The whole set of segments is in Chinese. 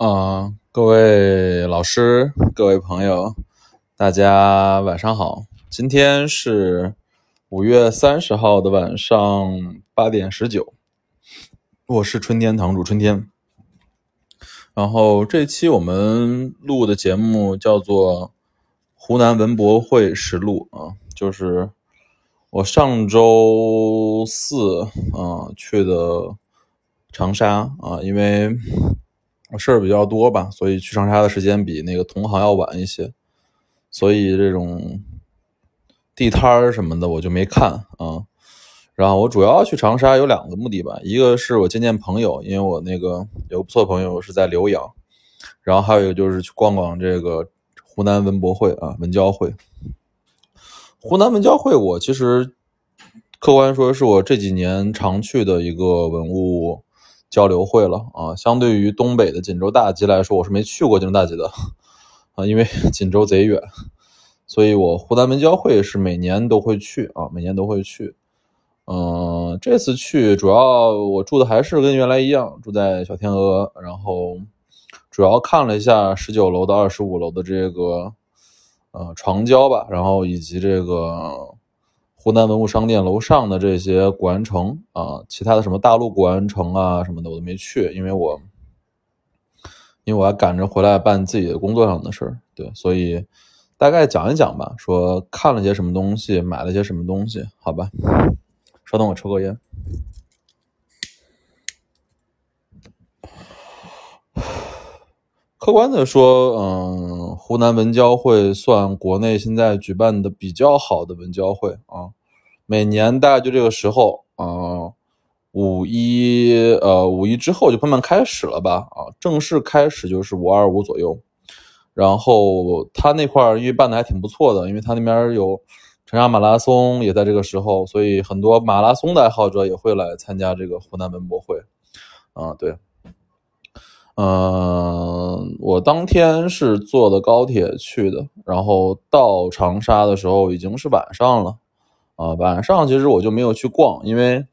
啊，各位老师，各位朋友，大家晚上好。今天是五月三十号的晚上八点十九，我是春天堂主春天。然后这期我们录的节目叫做《湖南文博会实录》啊，就是我上周四啊去的长沙啊，因为事儿比较多吧，所以去长沙的时间比那个同行要晚一些，所以这种地摊儿什么的我就没看啊。然后我主要去长沙有两个目的吧，一个是我见见朋友，因为我那个有个不错朋友是在浏阳，然后还有一个就是去逛逛这个湖南文博会啊，文交会。湖南文交会我其实客观说是我这几年常去的一个文物交流会了啊，相对于东北的锦州大集来说，我是没去过锦州大集的 啊，因为 锦州贼远，所以我湖南文交会是每年都会去啊，每年都会去。嗯，这次去主要我住的还是跟原来一样，住在小天鹅，然后主要看了一下十九楼到二十五楼的这个呃床交吧，然后以及这个湖南文物商店楼上的这些古玩城啊，其他的什么大陆古玩城啊什么的我都没去，因为我因为我还赶着回来办自己的工作上的事儿，对，所以大概讲一讲吧，说看了些什么东西，买了些什么东西，好吧。稍等，我抽根烟。客观的说，嗯，湖南文交会算国内现在举办的比较好的文交会啊。每年大概就这个时候啊，五一呃五一之后就慢慢开始了吧啊，正式开始就是五二五左右。然后他那块儿因为办的还挺不错的，因为他那边有。长沙马拉松也在这个时候，所以很多马拉松的爱好者也会来参加这个湖南文博会。啊，对，嗯，我当天是坐的高铁去的，然后到长沙的时候已经是晚上了。啊，晚上其实我就没有去逛，因为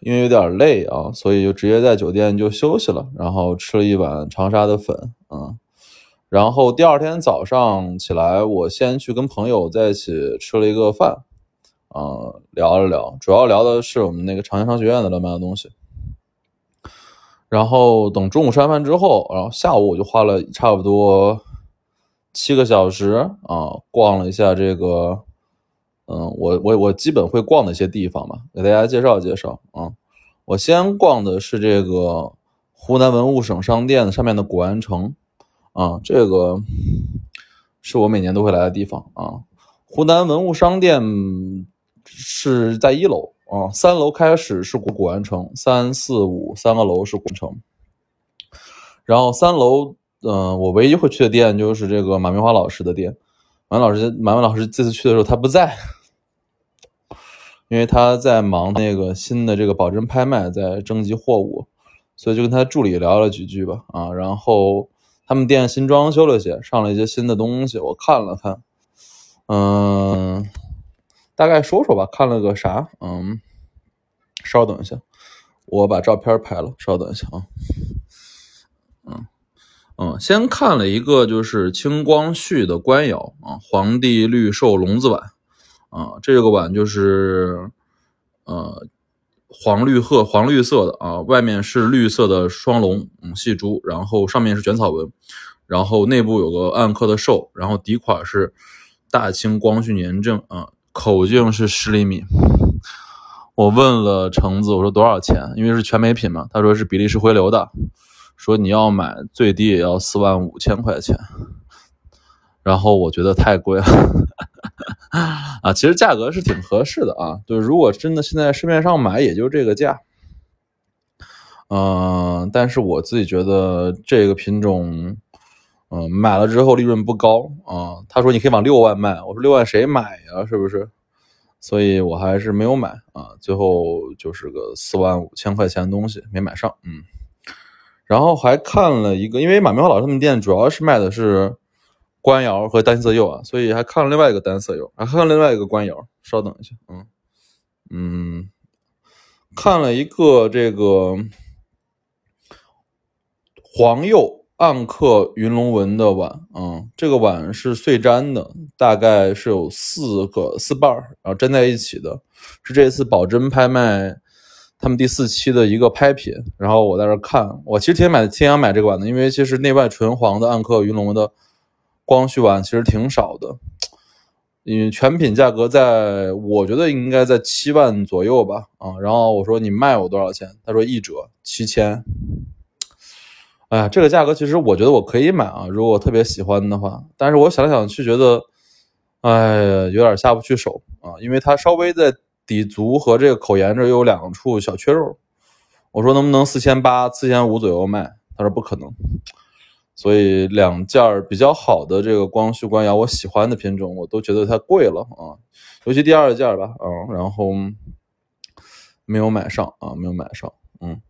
因为有点累啊，所以就直接在酒店就休息了，然后吃了一碗长沙的粉，啊。然后第二天早上起来，我先去跟朋友在一起吃了一个饭，啊，聊了聊，主要聊的是我们那个长江商学院的乱卖的东西。然后等中午吃完饭之后，然后下午我就花了差不多七个小时啊，逛了一下这个，嗯，我我我基本会逛的一些地方吧，给大家介绍介绍啊。我先逛的是这个湖南文物省商店上面的古玩城。啊，这个是我每年都会来的地方啊。湖南文物商店是在一楼啊，三楼开始是古古玩城，三四五三个楼是古玩城。然后三楼，嗯，我唯一会去的店就是这个马明华老师的店。马老师，马明老师这次去的时候他不在，因为他在忙那个新的这个保真拍卖，在征集货物，所以就跟他助理聊了几句吧啊，然后。他们店新装修了些，上了一些新的东西，我看了看，嗯，大概说说吧，看了个啥？嗯，稍等一下，我把照片拍了，稍等一下啊。嗯嗯，先看了一个就是清光绪的官窑啊，皇帝绿寿龙子碗啊，这个碗就是呃。黄绿褐黄绿色的啊，外面是绿色的双龙，嗯，细珠，然后上面是卷草纹，然后内部有个暗刻的寿，然后底款是大清光绪年正啊，口径是十厘米。我问了橙子，我说多少钱？因为是全美品嘛，他说是比利时回流的，说你要买最低也要四万五千块钱，然后我觉得太贵了。啊，其实价格是挺合适的啊，就是如果真的现在市面上买，也就这个价。嗯，但是我自己觉得这个品种，嗯，买了之后利润不高啊。他说你可以往六万卖，我说六万谁买呀？是不是？所以我还是没有买啊。最后就是个四万五千块钱的东西没买上，嗯。然后还看了一个，因为马明华老师他们店主要是卖的是。官窑和单色釉啊，所以还看了另外一个单色釉，还看了另外一个官窑。稍等一下，嗯嗯，看了一个这个黄釉暗刻云龙纹的碗，嗯，这个碗是碎粘的，大概是有四个四瓣儿，然后粘在一起的，是这次宝珍拍卖他们第四期的一个拍品。然后我在这看，我其实挺买挺想买这个碗的，因为其实内外纯黄的暗刻云龙纹的光绪碗其实挺少的。因为全品价格在，我觉得应该在七万左右吧，啊，然后我说你卖我多少钱？他说一折七千。哎呀，这个价格其实我觉得我可以买啊，如果我特别喜欢的话。但是我想想去，觉得，哎呀，有点下不去手啊，因为它稍微在底足和这个口沿这有两处小缺肉。我说能不能四千八、四千五左右卖？他说不可能。所以两件比较好的这个光绪官窑，我喜欢的品种，我都觉得太贵了啊，尤其第二件吧，啊，然后没有买上啊，没有买上，嗯，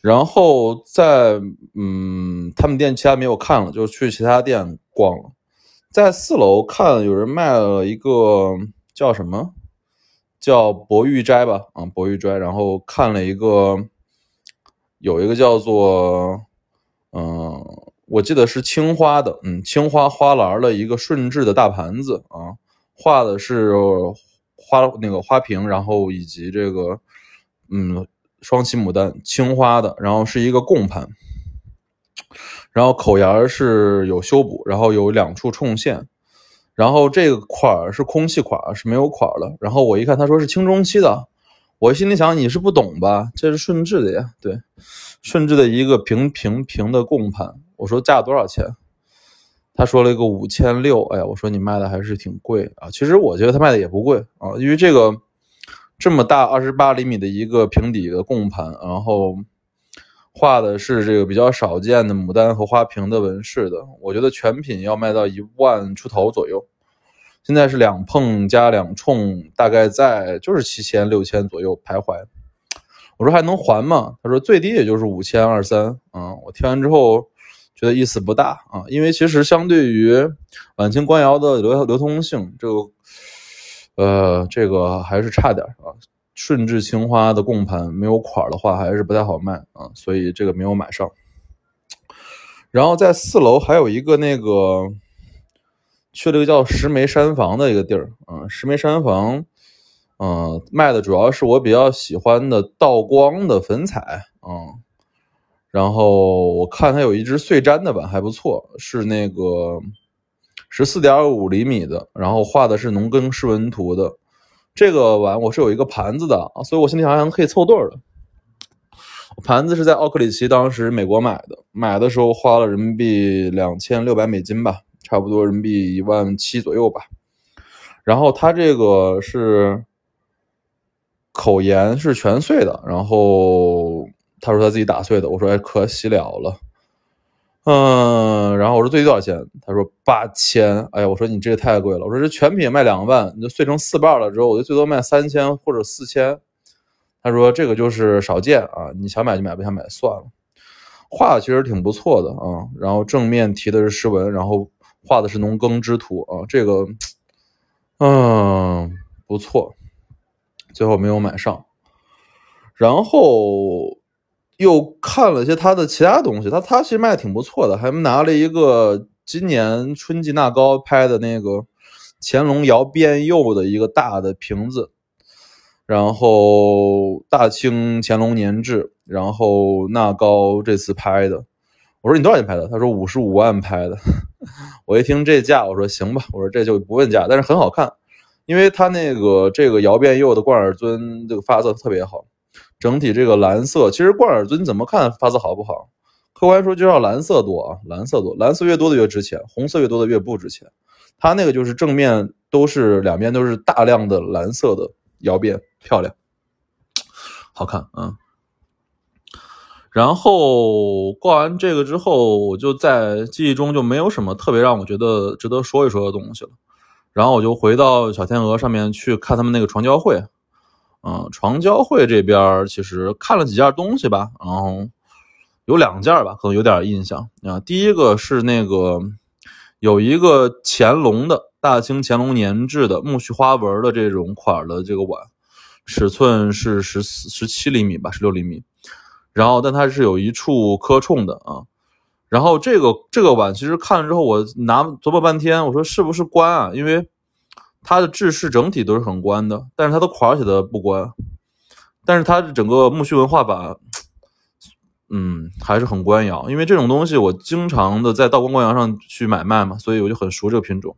然后在嗯，他们店其他没有看了，就去其他店逛了，在四楼看有人卖了一个叫什么，叫博玉斋吧，啊，博玉斋，然后看了一个，有一个叫做，嗯。我记得是青花的，嗯，青花花篮的一个顺治的大盘子啊，画的是花那个花瓶，然后以及这个嗯双旗牡丹青花的，然后是一个贡盘，然后口沿是有修补，然后有两处冲线，然后这个款是空气款，是没有款的。然后我一看，他说是清中期的，我心里想你是不懂吧？这是顺治的呀，对，顺治的一个平平平的贡盘。我说价多少钱？他说了一个五千六。哎呀，我说你卖的还是挺贵啊。其实我觉得他卖的也不贵啊，因为这个这么大二十八厘米的一个平底的贡盘，然后画的是这个比较少见的牡丹和花瓶的纹饰的，我觉得全品要卖到一万出头左右。现在是两碰加两冲，大概在就是七千六千左右徘徊。我说还能还吗？他说最低也就是五千二三。嗯，我听完之后。觉得意思不大啊，因为其实相对于晚清官窑的流流通性，这个呃，这个还是差点啊。顺治青花的贡盘没有款的话，还是不太好卖啊，所以这个没有买上。然后在四楼还有一个那个去了一个叫石梅山房的一个地儿啊，石梅山房，嗯，卖的主要是我比较喜欢的道光的粉彩啊。然后我看它有一只碎粘的碗还不错，是那个十四点五厘米的，然后画的是农耕诗文图的。这个碗我是有一个盘子的啊，所以我心里好像可以凑对儿的。盘子是在奥克里奇当时美国买的，买的时候花了人民币两千六百美金吧，差不多人民币一万七左右吧。然后它这个是口沿是全碎的，然后。他说他自己打碎的，我说哎，可惜了了，嗯，然后我说最低多少钱？他说八千，哎呀，我说你这个太贵了，我说这全品卖两万，你就碎成四瓣了之后，我就最多卖三千或者四千。他说这个就是少见啊，你想买就买，不想买算了。画的其实挺不错的啊，然后正面题的是诗文，然后画的是农耕之图啊，这个嗯不错，最后没有买上，然后。又看了些他的其他东西，他他其实卖的挺不错的，还拿了一个今年春季纳高拍的那个乾隆窑变釉的一个大的瓶子，然后大清乾隆年制，然后纳高这次拍的，我说你多少钱拍的？他说五十五万拍的，我一听这价，我说行吧，我说这就不问价，但是很好看，因为他那个这个窑变釉的罐耳尊这个发色特别好。整体这个蓝色，其实罐耳尊怎么看发色好不好？客观说就要蓝色多啊，蓝色多，蓝色越多的越值钱，红色越多的越不值钱。它那个就是正面都是两边都是大量的蓝色的窑变，漂亮，好看啊。然后挂完这个之后，我就在记忆中就没有什么特别让我觉得值得说一说的东西了。然后我就回到小天鹅上面去看他们那个床交会。嗯，床交会这边其实看了几件东西吧，然后有两件吧，可能有点印象啊。第一个是那个有一个乾隆的大清乾隆年制的木须花纹的这种款的这个碗，尺寸是十四十七厘米吧，十六厘米。然后但它是有一处磕冲的啊，然后这个这个碗其实看了之后，我拿琢磨半天，我说是不是官啊？因为它的制式整体都是很官的，但是它的款写的不官，但是它的整个木须文化版，嗯，还是很官窑。因为这种东西我经常的在道光官窑上去买卖嘛，所以我就很熟这个品种。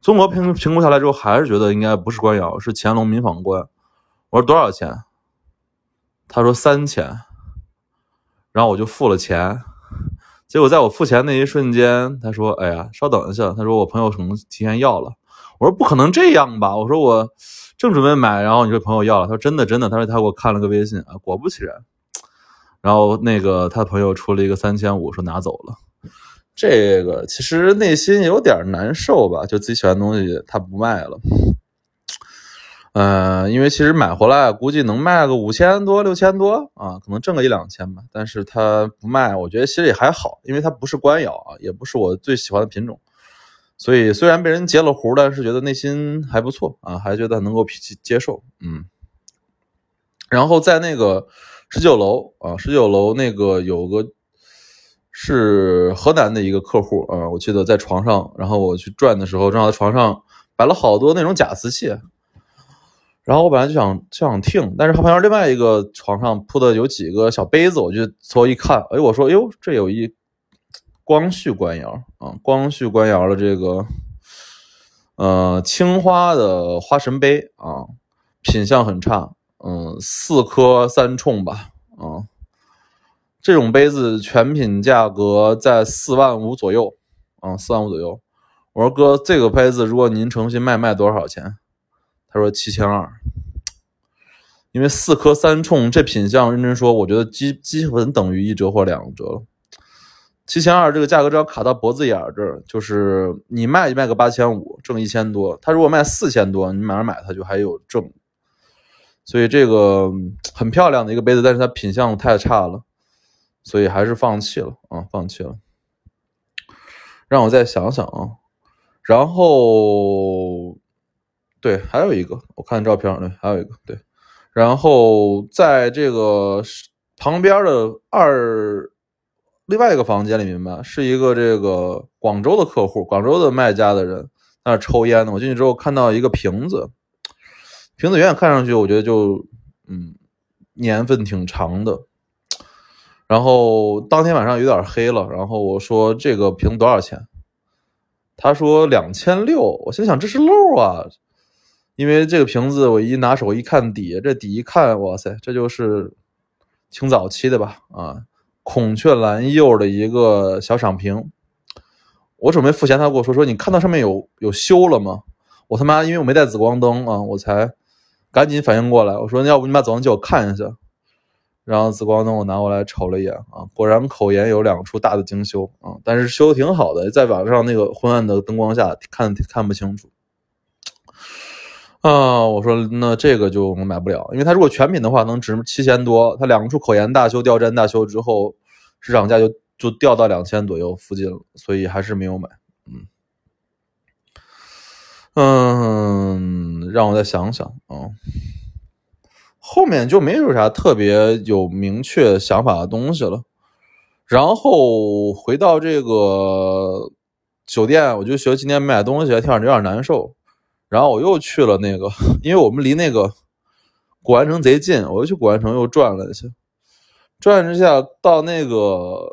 综合评评估下来之后，还是觉得应该不是官窑，是乾隆民仿官。我说多少钱？他说三千，然后我就付了钱。结果在我付钱那一瞬间，他说：“哎呀，稍等一下。”他说：“我朋友可能提前要了。”我说：“不可能这样吧？”我说：“我正准备买，然后你这朋友要了。”他说：“真的，真的。”他说他给我看了个微信啊，果不其然。然后那个他朋友出了一个三千五，说拿走了。这个其实内心有点难受吧，就自己喜欢的东西他不卖了。嗯，因为其实买回来估计能卖个五千多、六千多啊，可能挣个一两千吧。但是他不卖，我觉得其实也还好，因为它不是官窑啊，也不是我最喜欢的品种。所以虽然被人截了胡，但是觉得内心还不错啊，还觉得能够接受。嗯。然后在那个十九楼啊，十九楼那个有个是河南的一个客户啊，我记得在床上，然后我去转的时候，正好在床上摆了好多那种假瓷器。然后我本来就想就想听，但是他旁边另外一个床上铺的有几个小杯子，我就凑一看，哎，我说，哎呦，这有一光绪官窑啊，光绪官窑的这个呃青花的花神杯啊，品相很差，嗯，四颗三冲吧，啊，这种杯子全品价格在四万五左右，啊，四万五左右。我说哥，这个杯子如果您诚心卖，卖多少钱？他说七千二，因为四颗三冲这品相，认真说，我觉得基基本等于一折或两折了。七千二这个价格只要卡到脖子眼儿这儿，就是你卖就卖个八千五，挣一千多。他如果卖四千多，你马上买它就还有挣。所以这个很漂亮的一个杯子，但是它品相太差了，所以还是放弃了啊，放弃了。让我再想想啊，然后。对，还有一个，我看照片对，还有一个对，然后在这个旁边的二另外一个房间里面吧，是一个这个广州的客户，广州的卖家的人在那抽烟呢。我进去之后看到一个瓶子，瓶子远远看上去，我觉得就嗯年份挺长的。然后当天晚上有点黑了，然后我说这个瓶多少钱？他说两千六。我心想这是漏啊。因为这个瓶子，我一拿手一看底，这底一看，哇塞，这就是挺早期的吧？啊，孔雀蓝釉的一个小赏瓶。我准备付钱，他跟我说说，你看到上面有有修了吗？我他妈，因为我没带紫光灯啊，我才赶紧反应过来。我说，要不你把紫光灯借我看一下？然后紫光灯我拿过来瞅了一眼啊，果然口沿有两处大的精修啊，但是修的挺好的，在晚上那个昏暗的灯光下看看不清楚。啊，我说那这个就买不了，因为它如果全品的话能值七千多，它两处口沿大修、吊针大修之后，市场价就就掉到两千左右附近了，所以还是没有买。嗯嗯，让我再想想啊，后面就没有啥特别有明确想法的东西了。然后回到这个酒店，我就觉得今天买东西还挺有点难受。然后我又去了那个，因为我们离那个古玩城贼近，我又去古玩城又转了一下，转之下到那个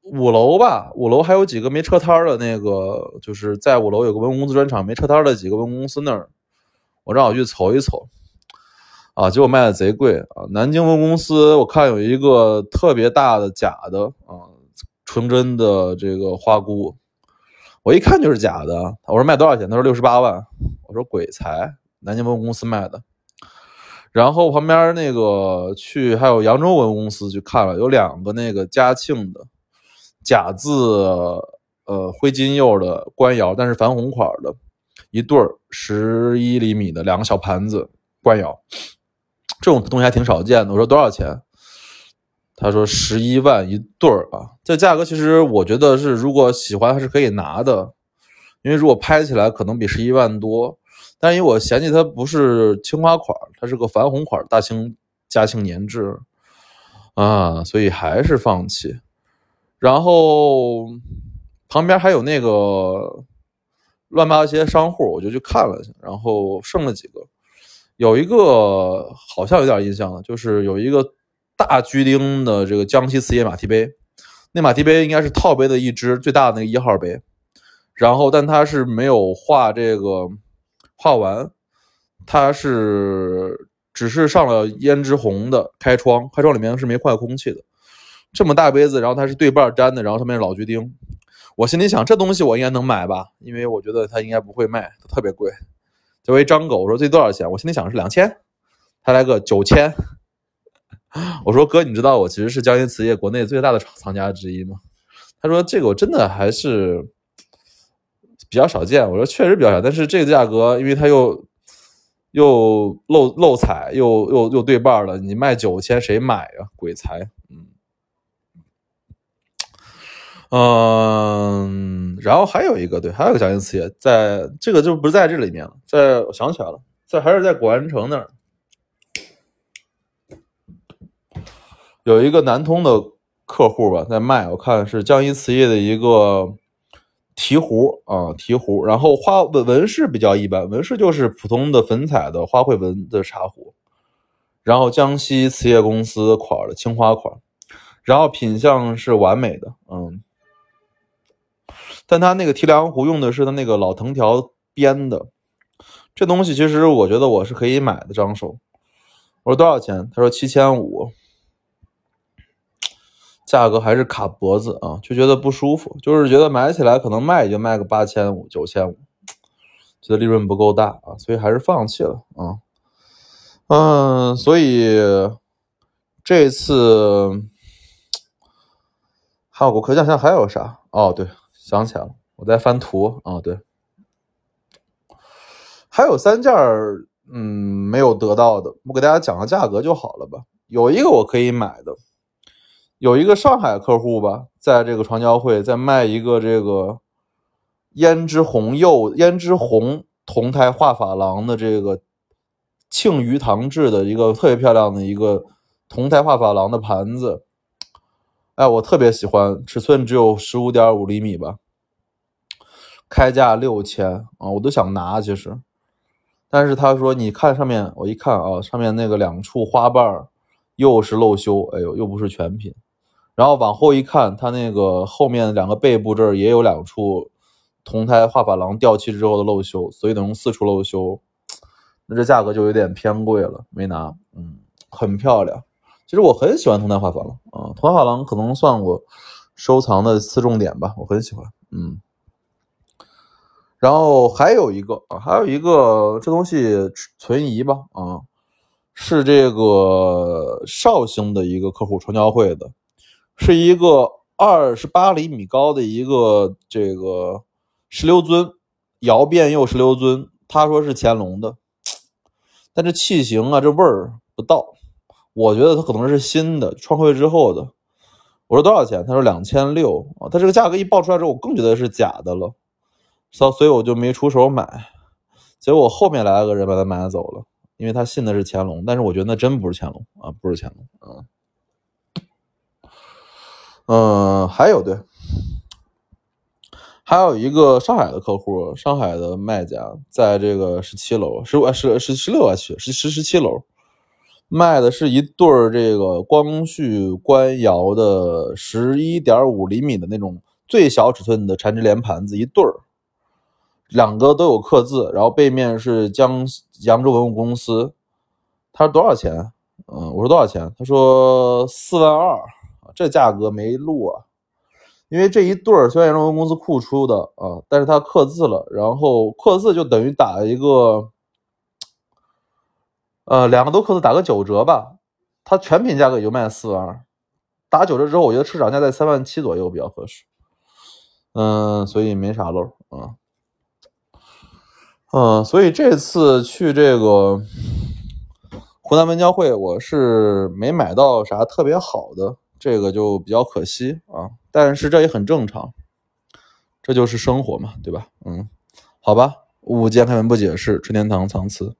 五楼吧，五楼还有几个没车摊的那个，就是在五楼有个文物公司专场，没车摊的几个文物公司那儿，我正好去瞅一瞅，啊，结果卖的贼贵啊！南京文物公司我看有一个特别大的假的啊，纯真的这个花菇。我一看就是假的，我说卖多少钱？他说六十八万。我说鬼才，南京文物公司卖的。然后旁边那个去还有扬州文物公司去看了，有两个那个嘉庆的假字呃灰金釉的官窑，但是矾红款的，一对儿十一厘米的两个小盘子官窑，这种东西还挺少见的。我说多少钱？他说十一万一对儿啊，这价格其实我觉得是，如果喜欢还是可以拿的，因为如果拍起来可能比十一万多，但因为我嫌弃它不是青花款，它是个矾红款，大清嘉庆年制。啊，所以还是放弃。然后旁边还有那个乱八些商户，我就去看了一下，然后剩了几个，有一个好像有点印象，就是有一个大居丁的这个江西瓷业马蹄杯，那马蹄杯应该是套杯的一只最大的那个一号杯，然后但它是没有画这个画完，它是只是上了胭脂红的开窗，开窗里面是没坏空气的。这么大杯子，然后它是对半粘的，然后上面是老菊丁。我心里想，这东西我应该能买吧，因为我觉得它应该不会卖，特别贵。作为张狗，我说这多少钱？我心里想是两千，他来个九千。我说哥，你知道我其实是江阴瓷业国内最大的藏家之一吗？他说这个我真的还是比较少见。我说确实比较少，但是这个价格，因为它又又漏漏彩，又又又对半了，你卖九千谁买呀？鬼才，嗯。嗯，然后还有一个，对，还有个江阴瓷业，在这个就不是在这里面了，在我想起来了，在还是在古玩城那儿，有一个南通的客户吧，在卖，我看是江阴瓷业的一个提壶啊，提壶，然后花纹纹饰比较一般，纹饰就是普通的粉彩的花卉纹的茶壶，然后江西瓷业公司款的青花款，然后品相是完美的，嗯。但他那个提梁壶用的是他那个老藤条编的，这东西其实我觉得我是可以买的。张手，我说多少钱？他说七千五，价格还是卡脖子啊，就觉得不舒服，就是觉得买起来可能卖也就卖个八千五、九千五，觉得利润不够大啊，所以还是放弃了啊。嗯，所以这次还有个可想象还有啥？哦，对。想起来了，我在翻图啊，对，还有三件儿，嗯，没有得到的，我给大家讲个价格就好了吧。有一个我可以买的，有一个上海客户吧，在这个传教会，在卖一个这个胭脂红釉、胭脂红铜胎画珐琅的这个庆余堂制的一个特别漂亮的一个铜胎画珐琅的盘子。哎，我特别喜欢，尺寸只有十五点五厘米吧，开价六千啊，我都想拿其实，但是他说你看上面，我一看啊，上面那个两处花瓣又是漏修，哎呦，又不是全品，然后往后一看，它那个后面两个背部这儿也有两处铜胎画珐琅掉漆之后的漏修，所以等于四处漏修，那这价格就有点偏贵了，没拿，嗯，很漂亮。其实我很喜欢铜胎画珐琅啊，铜胎画廊可能算我收藏的次重点吧，我很喜欢，嗯。然后还有一个啊，还有一个这东西存疑吧啊，是这个绍兴的一个客户传教会的，是一个二十八厘米高的一个这个石榴尊，窑变釉石榴尊，他说是乾隆的，但这器型啊，这味儿不到。我觉得它可能是新的创汇之后的。我说多少钱？他说两千六啊。他这个价格一报出来之后，我更觉得是假的了，所以我就没出手买。结果后面来了个人把它买走了，因为他信的是乾隆，但是我觉得那真不是乾隆啊，不是乾隆。嗯嗯，还有对，还有一个上海的客户，上海的卖家，在这个十七楼，十五十十十六啊，十十十七楼。卖的是一对儿这个光绪官窑的十一点五厘米的那种最小尺寸的缠枝莲盘子，一对儿，两个都有刻字，然后背面是江扬州文物公司。他说多少钱？嗯，我说多少钱？他说四万二，这价格没录啊，因为这一对儿虽然扬州文公司库出的啊，但是它刻字了，然后刻字就等于打一个。呃，两个都刻字打个九折吧，它全品价格也就卖四万二，打九折之后，我觉得市场价在三万七左右比较合适。嗯，所以没啥漏啊。嗯，所以这次去这个湖南文交会，我是没买到啥特别好的，这个就比较可惜啊。但是这也很正常，这就是生活嘛，对吧？嗯，好吧，五五间开门不解释，春天堂藏词。